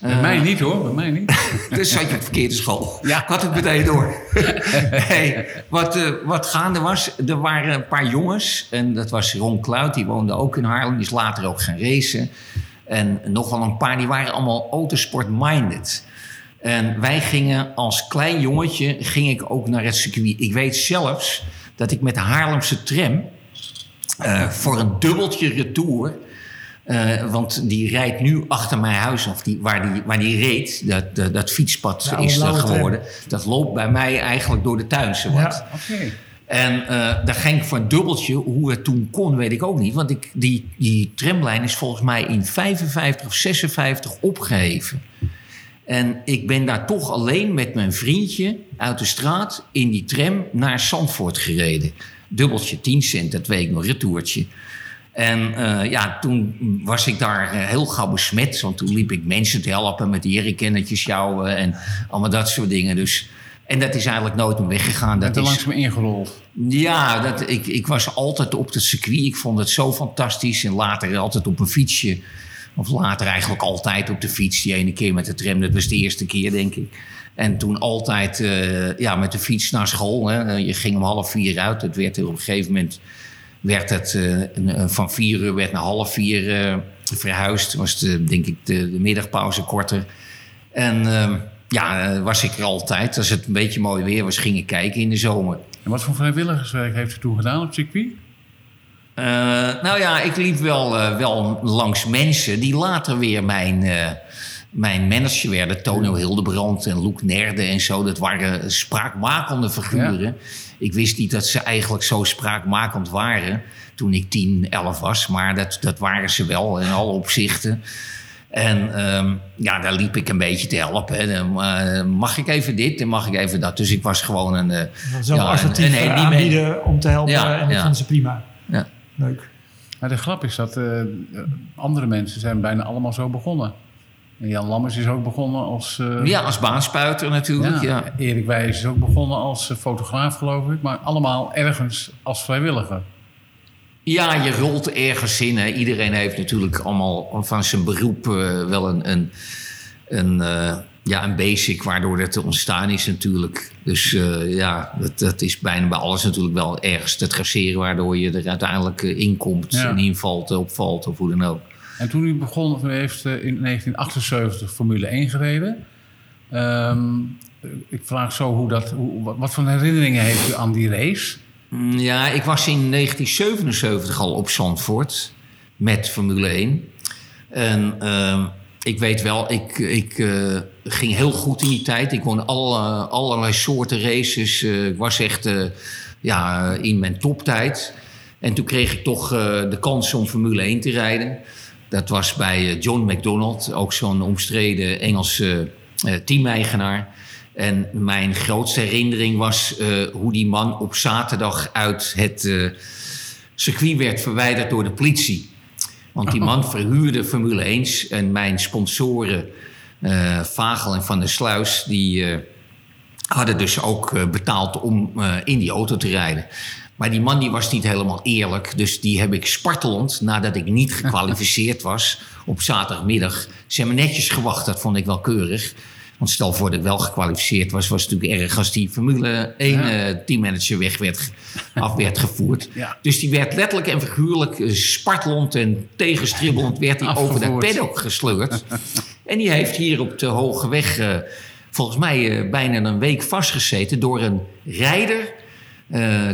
Bij uh, mij niet hoor, bij mij niet. dus zat je op de verkeerde school. Ja. Ik had het meteen door. hey, wat, uh, wat gaande was, er waren een paar jongens. En dat was Ron Kluit, die woonde ook in Haarlem. Die is later ook gaan racen. En nog wel een paar, die waren allemaal autosport-minded. En wij gingen als klein jongetje, ging ik ook naar het circuit. Ik weet zelfs dat ik met de Haarlemse tram... Uh, voor een dubbeltje retour uh, want die rijdt nu achter mijn huis, of die, waar, die, waar die reed, dat, dat, dat fietspad Ja, is er blauwe geworden. Dat loopt bij mij eigenlijk door de tuin zo wat. Ja. Oké. En uh, daar ging ik voor een dubbeltje. Hoe het toen kon, weet ik ook niet. Want ik, die, die tramlijn is volgens mij in 55 of 56 opgeheven. En ik ben daar toch alleen met mijn vriendje uit de straat in die tram naar Zandvoort gereden. Dubbeltje, 10 cent, dat weet ik nog, retourtje. En uh, ja, toen was ik daar uh, heel gauw besmet. Want toen liep ik mensen te helpen met jerrycannetjes sjouwen en allemaal dat soort dingen. Dus, en dat is eigenlijk nooit meer weggegaan. Dat is, langzaam ingerold. ja, dat, ik, ik was altijd op het circuit. Ik vond het zo fantastisch. En later altijd op een fietsje. Of later eigenlijk altijd op de fiets. Die ene keer met de tram, dat was de eerste keer, denk ik. En toen altijd uh, ja, met de fiets naar school. Hè. Je ging om half vier uit. Het werd op een gegeven moment werd het een, van vier uur werd naar half vier uh, verhuisd. Was de, denk ik de, de middagpauze korter. En uh, ja, was ik er altijd. Als het een beetje mooi weer was, ging ik kijken in de zomer. En wat voor vrijwilligerswerk heeft u toen gedaan op circuit? Uh, nou ja, ik liep wel, uh, wel langs mensen die later weer mijn, uh, mijn manager werden. Tono Hildebrand en Loek Nerde en zo. Dat waren spraakmakende figuren. Ja. Ik wist niet dat ze eigenlijk zo spraakmakend waren toen ik 10, 11 was. Maar dat, dat waren ze wel in alle opzichten. En um, ja, daar liep ik een beetje te helpen. Dan, uh, mag ik even dit en mag ik even dat. Dus ik was gewoon een... Uh, Zo'n ja, een, om te helpen ja, en dat ja. vonden ze prima. Leuk. Maar de grap is dat uh, andere mensen zijn bijna allemaal zo begonnen. En Jan Lammers is ook begonnen als... Uh, ja, als baanspuiter natuurlijk. Ja, ja. Erik Wijs is ook begonnen als uh, fotograaf, geloof ik. Maar allemaal ergens als vrijwilliger. Ja, je rolt ergens in. Hè. Iedereen heeft natuurlijk allemaal van zijn beroep uh, wel een, een, een, ja, een basic waardoor het ontstaan is natuurlijk. Dus ja, dat, dat is bijna bij alles natuurlijk wel ergens te traceren... waardoor je er uiteindelijk in komt ja. en invalt, opvalt of hoe dan ook. En toen u begon, u heeft in 1978 Formule 1 gereden. Um, ik vraag zo hoe dat, hoe, wat voor herinneringen heeft u aan die race? Ja, ik was in 1977 al op Zandvoort met Formule 1. En uh, ik weet wel, ik, ik uh, ging heel goed in die tijd. Ik won alle, allerlei soorten races. Uh, ik was echt ja, in mijn toptijd. En toen kreeg ik toch de kans om Formule 1 te rijden. Dat was bij John McDonald, ook zo'n omstreden Engelse teameigenaar. En mijn grootste herinnering was uh, hoe die man op zaterdag uit het uh, circuit werd verwijderd door de politie. Want die man verhuurde Formule 1 en mijn sponsoren Vagel en Van der Sluis... die hadden dus ook betaald om in die auto te rijden. Maar die man die was niet helemaal eerlijk. Dus die heb ik spartelend, nadat ik niet gekwalificeerd was... op zaterdagmiddag, ze hebben netjes gewacht. Dat vond ik wel keurig. Want stel voor dat ik wel gekwalificeerd was... was het natuurlijk erg als die Formule 1 ja. uh, teammanager weg werd, af werd gevoerd. Ja. Dus die werd letterlijk en figuurlijk uh, spartelend en tegenstribbelend... werd hij over de paddock gesleurd. En die heeft hier op de Hoge Weg... Uh, volgens mij bijna een week vastgezeten door een rijder... Uh,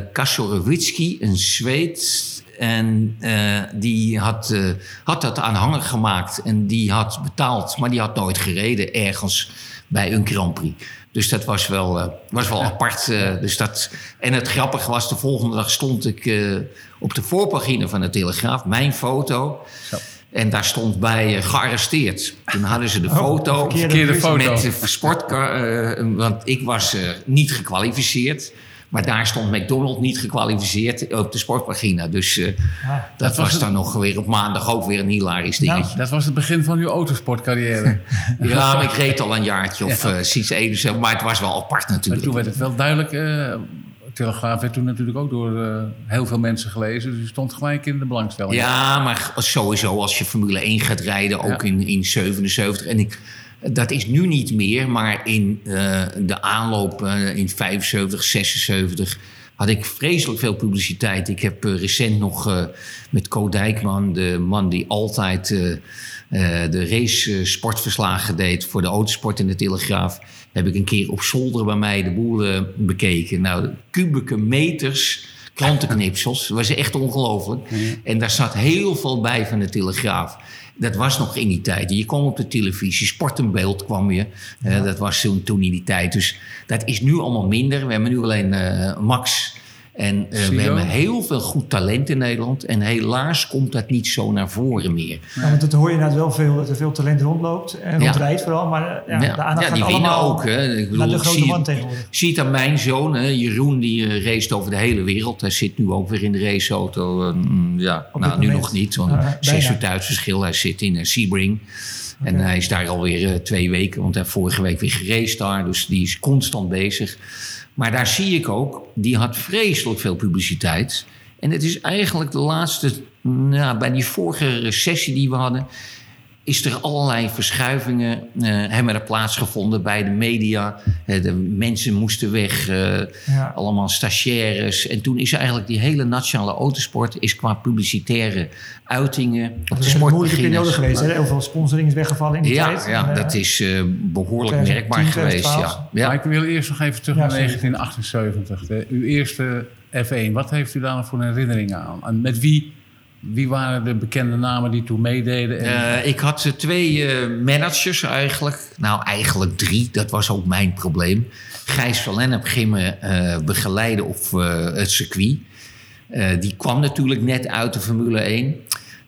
een Zweed. En uh, die had, had dat aanhanger gemaakt en die had betaald, maar die had nooit gereden ergens bij een Grand Prix. Dus dat was wel, was wel apart. dus dat, en het grappige was, de volgende dag stond ik op de voorpagina van de Telegraaf, mijn foto. Zo. En daar stond bij gearresteerd. Toen hadden ze de Oh, foto, verkeerde met foto. de sportkar, want ik was niet gekwalificeerd. Maar daar stond McDonald's niet gekwalificeerd op de sportpagina. Dus uh, Ja. dat, was was het- dan nog weer op maandag ook weer een hilarisch dingetje. Dat was het begin van uw autosportcarrière. Ja, maar ik reed al een jaartje of eh sinds 71, maar het was wel apart Maar natuurlijk. toen werd het wel duidelijk. eh Telegraaf werd toen natuurlijk ook door eh, heel veel mensen gelezen. Dus u stond gelijk in de belangstelling. Ja, maar sowieso als je Formule 1 gaat rijden, ook Ja. in, in 77. En ik, dat is nu niet meer, maar in eh, de aanloop eh, in 75, 76 had ik vreselijk veel publiciteit. Ik heb recent nog met Co Dijkman, de man die altijd de race sportverslagen deed voor de autosport in de Telegraaf, heb ik een keer op zolder bij mij de boel eh, bekeken. Nou, kubieke meters krantenknipsels. Dat was echt ongelooflijk. En daar zat heel veel bij van de Telegraaf. Dat was nog in die tijd. Je kwam op de televisie, Sport en Beeld kwam je. Eh, dat was toen, toen in die tijd. Dus dat is nu allemaal minder. We hebben nu alleen eh, Max. En eh, we hebben heel veel goed talent in Nederland. En helaas komt dat niet zo naar voren meer. Ja, want dat hoor je inderdaad wel veel, dat er veel talent rondloopt. En Ja. rondrijdt vooral. Maar eh, ja, Ja, de aandacht ja, die gaat winnen ook. Hè. Ik bedoel, de grote zie- man tegenwoordig. Ziet aan mijn zoon, hè, Jeroen, die eh, race over de hele wereld. Hij zit nu ook weer in de raceauto. eh, mm, ja, Op nou, nu moment. nog niet, bijna. zes uur tijdsverschil. Hij zit in Sebring. En hij is daar alweer eh, twee weken, want hij heeft vorige week weer geraced daar. Dus die is constant bezig. Maar daar zie ik ook, die had vreselijk veel publiciteit. En het is eigenlijk de laatste, nou, bij die vorige recessie die we hadden, is er allerlei verschuivingen eh, hebben er plaatsgevonden bij de media. Eh, de mensen moesten weg, eh, Ja. allemaal stagiaires. En toen is eigenlijk die hele nationale autosport is qua publicitaire uitingen op Dat is een moeilijke periode geweest. Hè? Heel veel sponsoring is weggevallen in die Ja, tijd. ja En, dat is eh, behoorlijk 2010, merkbaar geweest. 2012. Ja. Maar Ja. ik wil eerst nog even terug Ja, naar sorry. 1978. De, uw eerste F1. Wat heeft u daar nog voor herinneringen aan? En met wie, wie waren de bekende namen die toen meededen? En, Eh, ik had eh, twee eh, managers eigenlijk. Nou, eigenlijk drie. Dat was ook mijn probleem. Gijs van Lennep ging me begeleiden op het circuit. Die kwam natuurlijk net uit de Formule 1.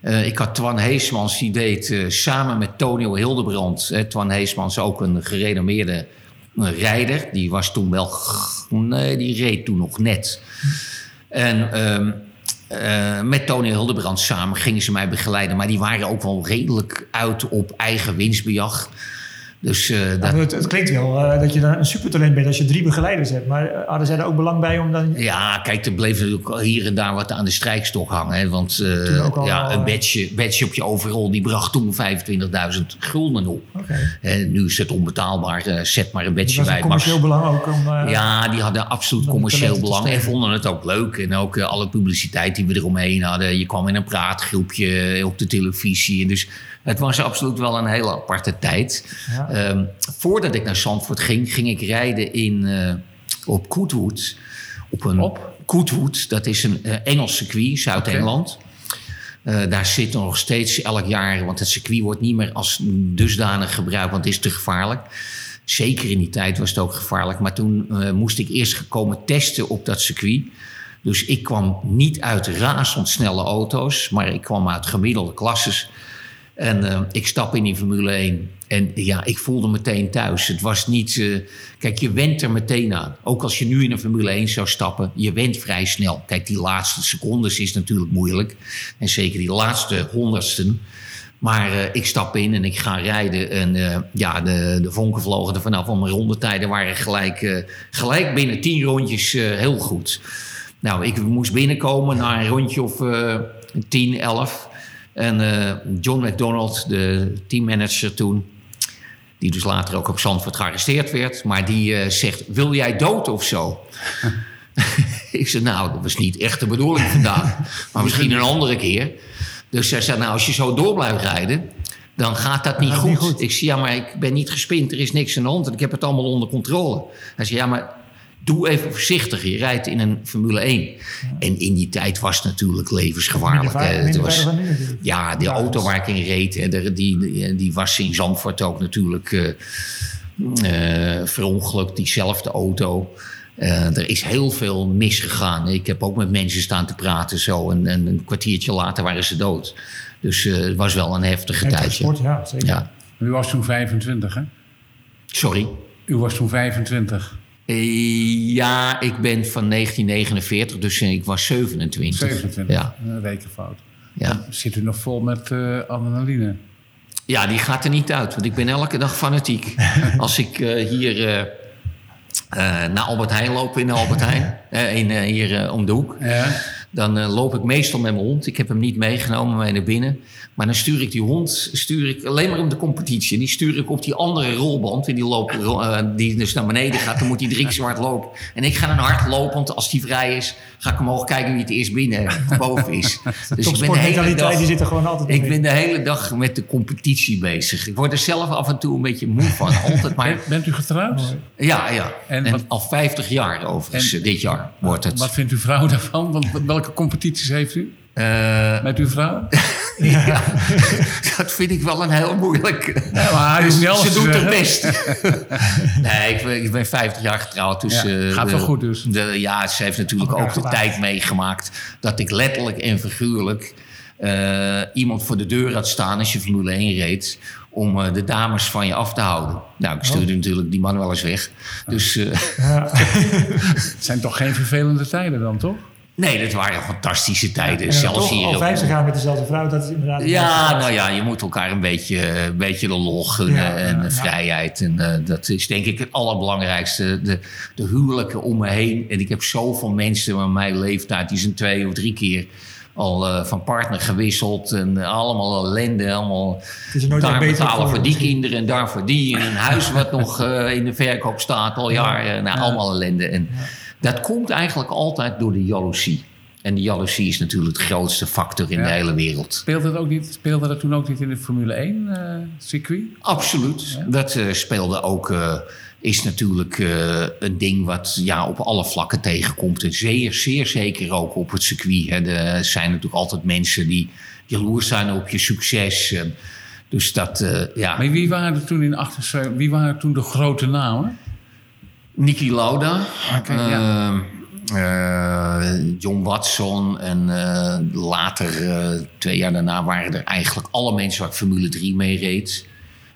Eh, ik had Twan Heesmans, die deed samen met Tonio Hildebrand. Twan Heesmans ook een gerenommeerde rijder. Die was toen wel... Nee, die reed toen nog net. En ehm, eh, met Tony Hildebrand samen gingen ze mij begeleiden. Maar die waren ook wel redelijk uit op eigen winstbejag. Dus eh, dat, het, het klinkt wel eh, dat je dan een supertalent bent als je drie begeleiders hebt. Maar eh, hadden zij er ook belang bij om dan... Ja, kijk, er bleef natuurlijk hier en daar wat aan de strijkstok hangen. Hè? Want al, ja, een badge, badge op je overal, die bracht toen 25.000 gulden op. En nu is het onbetaalbaar. zet maar een badge bij. Max. commercieel belang ook om... Ja, die hadden absoluut commercieel belang en vonden het ook leuk. En ook alle publiciteit die we eromheen hadden. Je kwam in een praatgroepje op de televisie. En dus het was absoluut wel een hele aparte tijd. Ja. Ehm, voordat ik naar Zandvoort ging, ging ik rijden in, eh, op Goodwood. Op een Op? Dat is een eh, Engels circuit, Zuid-Engeland. Eh, daar zit nog steeds elk jaar, want het circuit wordt niet meer als dusdanig gebruikt, want het is te gevaarlijk. Zeker in die tijd was het ook gevaarlijk. Maar toen moest ik eerst komen testen op dat circuit. Dus ik kwam niet uit razendsnelle auto's, maar ik kwam uit gemiddelde klasses. En eh, ik stap in die Formule 1. En ja, ik voelde meteen thuis. Het was niet. eh, kijk, je went er meteen aan. Ook als je nu in een Formule 1 zou stappen, je went vrij snel. Kijk, die laatste secondes is natuurlijk moeilijk. En zeker die laatste honderdsten. Maar eh, ik stap in en ik ga rijden. En ja, de, de vonken vlogen er vanaf. Want mijn rondetijden waren gelijk, gelijk binnen 10 rondjes heel goed. Nou, ik moest binnenkomen na een rondje of 10, 11. En eh, John McDonald, de teammanager toen, die dus later ook op Zandvoort gearresteerd werd, maar die eh, zegt: Wil jij dood of zo? ik zei: Nou, dat was niet echt de bedoeling vandaag, maar misschien een andere keer. Dus hij zei: Nou, als je zo door blijft rijden. Dan gaat dat niet, gaat goed. niet goed. Ik zei, ja, maar ik ben niet gespind. Er is niks aan de hand. En ik heb het allemaal onder controle. Hij zei, ja, maar doe even voorzichtig. Je rijdt in een Formule 1. En in die tijd was het natuurlijk levensgevaarlijk. Het was, ja, de Ja, auto dus- waar ik in reed, hè, die, die, die was in Zandvoort ook natuurlijk eh eh, verongelukt. Diezelfde auto. Eh, er is heel veel misgegaan. Ik heb ook met mensen staan te praten zo. En, en een kwartiertje later waren ze dood. Dus eh, het was wel een heftige Heftige tijdje. sport, ja, zeker. Ja, U was toen 25, hè? sorry. U was toen 25. Eh, ja, ik ben van 1949, dus ik was 27. 27. Ja, Een rekenfout. ja. Zit u nog vol met eh, adrenaline? ja, die gaat er niet uit, want ik ben elke dag fanatiek. Als ik eh, hier naar Albert Heijn loop in Albert Heijn, in, hier om de hoek... Ja. Dan eh, loop ik meestal met mijn hond. Ik heb hem niet meegenomen mee naar binnen. Maar dan stuur ik die hond stuur ik alleen maar om de competitie. Die stuur ik op die andere rolband. En die, loopt, eh, die dus naar beneden gaat. Dan moet die drie keer zo hard lopen. En ik ga dan hard lopen. Want als die vrij is, ga ik omhoog kijken wie het eerst binnen of boven is. Dus ik ben de hele die dag... zit er gewoon altijd Ik in. ben de hele dag met de competitie bezig. Ik word er zelf af en toe een beetje moe van. Altijd maar... Bent, u getrouwd? Ja, ja. En En, wat- al 50 jaar overigens. En- eh, dit jaar wordt het. Wat vindt uw vrouw daarvan? Want welke competities heeft u Eh, met uw vrouw? Ja, dat vind ik wel een heel moeilijk. Ja, maar hij is niet alles Ze doet haar zeggen. best. nee, ik ben, ik ben 50 jaar getrouwd. Dus, Ja, eh, gaat wel de- goed dus. De, ja, ze heeft natuurlijk ook de tijd meegemaakt dat ik letterlijk en figuurlijk eh, iemand voor de deur had staan als je Formule 1 reed. Om eh, de dames van je af te houden. Nou, ik stuurde Oh. natuurlijk die man wel eens weg. Dus eh, Ja. Het zijn toch geen vervelende tijden dan, toch? Nee, dat waren fantastische tijden. En Zelfs toch hier al 50 jaar met dezelfde vrouw, dat is inderdaad... Ja, nou ja, je moet elkaar een beetje, een beetje de lol gunnen Ja, en ja, de ja. vrijheid. En eh, dat is denk ik het allerbelangrijkste. De, de huwelijken om me heen. En ik heb zoveel mensen van mijn leeftijd, die zijn twee of drie keer al eh, van partner gewisseld. En eh, allemaal ellende, allemaal is er nooit daar betalen voor die kinderen en daar voor die. En een huis wat nog eh, in de verkoop staat al jaren. Nou, allemaal ellende. En dat komt eigenlijk altijd door de jaloezie. En die jaloezie is natuurlijk de grootste factor in Ja. de hele wereld. Speelde dat, ook niet, speelde dat toen ook niet in de Formule 1 eh, circuit? Absoluut. Dat eh, speelde ook, eh, is natuurlijk een ding wat ja, op alle vlakken tegenkomt. En zeer, zeer zeker ook op het circuit. Hè. Er zijn natuurlijk altijd mensen die jaloers zijn op je succes. Dus dat, ja. Maar wie waren er toen in 78, wie waren toen de grote namen? Niki Lauda, ja. ehm, eh, John Watson en eh, later, eh, twee jaar daarna, waren er eigenlijk alle mensen waar ik Formule 3 mee reed.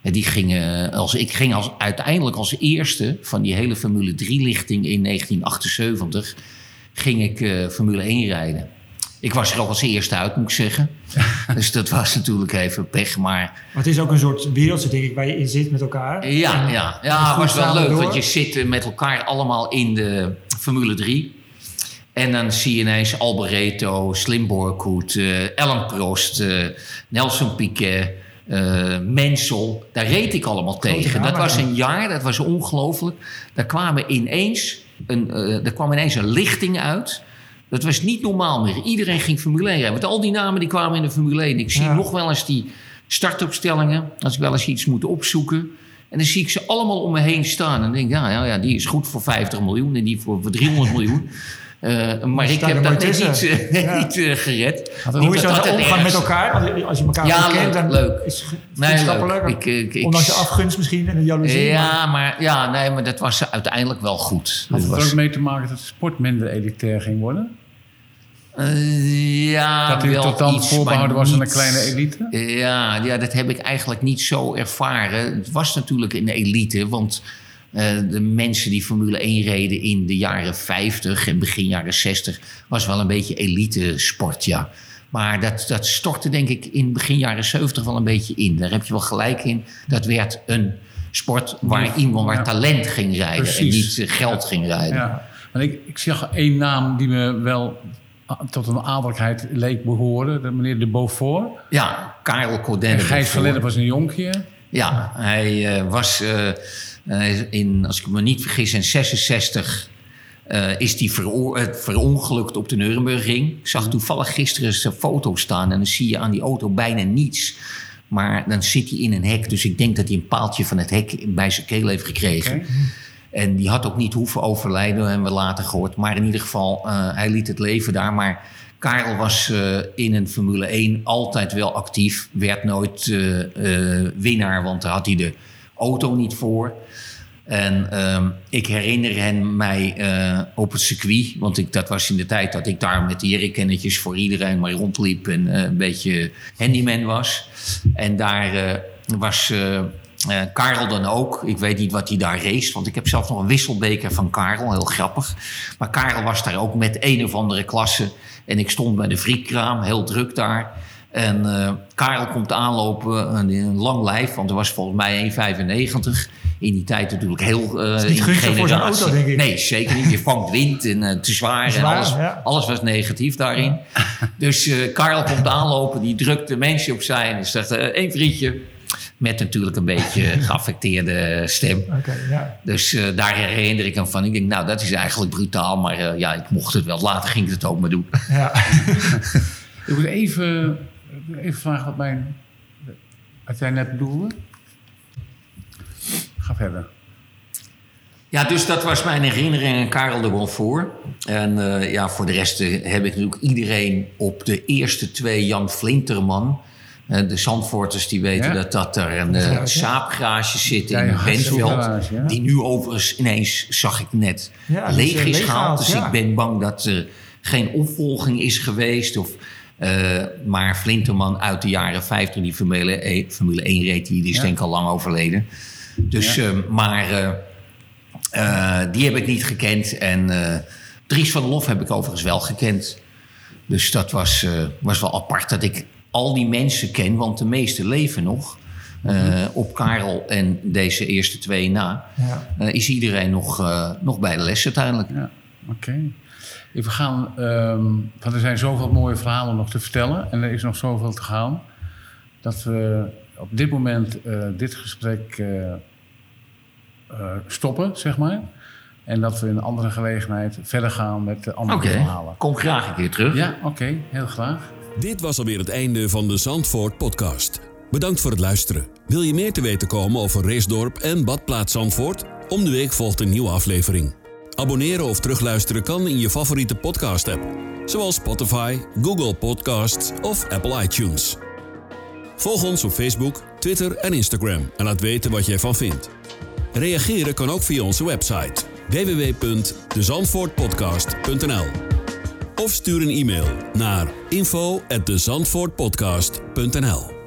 En die gingen, als, ik ging als, uiteindelijk als eerste van die hele Formule 3-lichting in 1978, ging ik Formule 1 rijden. Ik was er ook als eerste uit, moet ik zeggen. dus dat was natuurlijk even pech, maar Maar het is ook een soort wereldse, denk ik, waar je in zit met elkaar. ja, En- ja, ja goed was wel leuk. door. Want je zit met elkaar allemaal in de Formule 3. En dan zie je ineens Alboreto, Slim Borkoet, eh Ellen Prost, eh, Nelson Piquet, eh Mensel. Daar reed ik allemaal tegen. Dat was een jaar, dat was ongelooflijk. Daar, kwamen ineens een, eh er kwam ineens een lichting uit. Dat was niet normaal meer. Iedereen ging Formule 1 rijden. Want al die namen die kwamen in de Formule 1. Ik zie Ja. nog wel eens die startopstellingen. Als ik wel eens iets moet opzoeken. En dan zie ik ze allemaal om me heen staan. En denk ik, ja, ja, ja die is goed voor 50 miljoen. En die voor, voor 300 miljoen. Eh, maar ik heb dat net niet, eh, Ja. niet eh, gered. Hoe is Dat- omgang met elkaar? Als je elkaar Ja, kent, leuk, dan leuk. is het Nee, leuk. Ik, ik, ik, Ondanks je afgunst misschien en de jaloezie. ja, maar, ja, nee, maar dat was uiteindelijk wel goed. Had Dat het was- ook mee te maken dat de sport minder elitair ging worden? Eh, ja, dat u wel tot dan iets, voorbehouden was aan een kleine elite? Ja, ja, dat heb ik eigenlijk niet zo ervaren. Het was natuurlijk een elite, want eh, de mensen die Formule 1 reden in de jaren 50 en begin jaren 60 was wel een beetje elite sport, ja. Maar dat, dat stortte denk ik in begin jaren 70 wel een beetje in. Daar heb je wel gelijk in. Dat werd een sport waar iemand waar Ja. talent ging rijden Precies. en niet eh, geld ging rijden. Ja. Ik, ik zag één naam die me wel ah, tot een adellijkheid leek behoren. De meneer de Beaufort. Ja, Karel Codin. En Gijs Verleden was een jonkje. Ja, hij eh, was in, als ik me niet vergis, in 66 eh, is hij vero- eh, verongelukt op de Nurembergring. Ik zag toevallig gisteren zijn foto staan en dan zie je aan die auto bijna niets. Maar dan zit hij in een hek, dus ik denk dat hij een paaltje van het hek bij zijn keel heeft gekregen. En die had ook niet hoeven overlijden, hebben we later gehoord. Maar in ieder geval, eh, hij liet het leven daar. Maar Karel was eh, in een Formule 1 altijd wel actief. Werd nooit eh, eh, winnaar, want daar had hij de auto niet voor. En ehm, ik herinner hen mij eh, op het circuit. Want ik, dat was in de tijd dat ik daar met de jerrycannetjes voor iedereen maar rondliep. En eh, een beetje handyman was. En daar eh, was... Karel dan ook. Ik weet niet wat hij daar race. Want ik heb zelfs nog een wisselbeker van Karel. Heel grappig. Maar Karel was daar ook met een of andere klasse. En ik stond bij de frietkraam. Heel druk daar. En uh, Karel komt aanlopen. Een, een lang lijf. Want er was volgens mij 1,95 in die tijd natuurlijk heel uh, niet gunstig voor zijn auto, denk ik. Nee, zeker niet. Je vangt wind en uh, te zwaar, zwaar, en alles, ja. alles was negatief daarin. Ja. Dus uh, Karel komt aanlopen, die drukt de mensen opzij en zegt één frietje. Met natuurlijk een beetje geaffecteerde stem. Okay, ja. Dus daar herinner ik hem van. Ik denk, nou, dat is eigenlijk brutaal. Maar ja, ik mocht het wel. Later ging ik het ook maar doen. Ja. ik moet even, even vragen wat mijn... Wat jij net bedoelde. Ga verder. Ja, dus dat was mijn herinnering aan Karel de Bonfour. En uh, ja, voor de rest uh, heb ik natuurlijk iedereen op de eerste twee Jan Flinterman. Uh, de Zandvoorters die weten ja? dat, dat er een uh, saapgarage zit ja, in Bentveld. Die nu overigens ineens, zag ik net, leeg is gehaald. Dus ik ben bang dat er geen opvolging is geweest. Of, maar Flinterman uit de jaren 50, die Formule, e, Formule 1 reed, die, die is denk ik al lang overleden. Dus, ja. uh, maar uh, uh, die heb ik niet gekend. En Dries van der Lof heb ik overigens wel gekend. Dus dat was, was wel apart dat ik al die mensen ken, want de meeste leven nog. Mm-hmm. op Karel en deze eerste twee na, ja. is iedereen nog, nog bij de les uiteindelijk. Ja, oké. Okay. We gaan, um, want er zijn zoveel mooie verhalen nog te vertellen en er is nog zoveel te gaan, dat we op dit moment uh, dit gesprek uh, uh, stoppen, zeg maar. En dat we in een andere gelegenheid verder gaan met andere okay. verhalen. Kom graag een keer terug. Ja, oké. Okay, heel graag. Dit was alweer het einde van de Zandvoort podcast. Bedankt voor het luisteren. Wil je meer te weten komen over Reesdorp en Badplaats Zandvoort? Om de week volgt een nieuwe aflevering. Abonneren of terugluisteren kan in je favoriete podcast-app. Zoals Spotify, Google Podcasts of Apple iTunes. Volg ons op Facebook, Twitter en Instagram en laat weten wat je ervan vindt. Reageren kan ook via onze website www.dezandvoortpodcast.nl of stuur een e-mail naar info@dezandvoortpodcast.nl.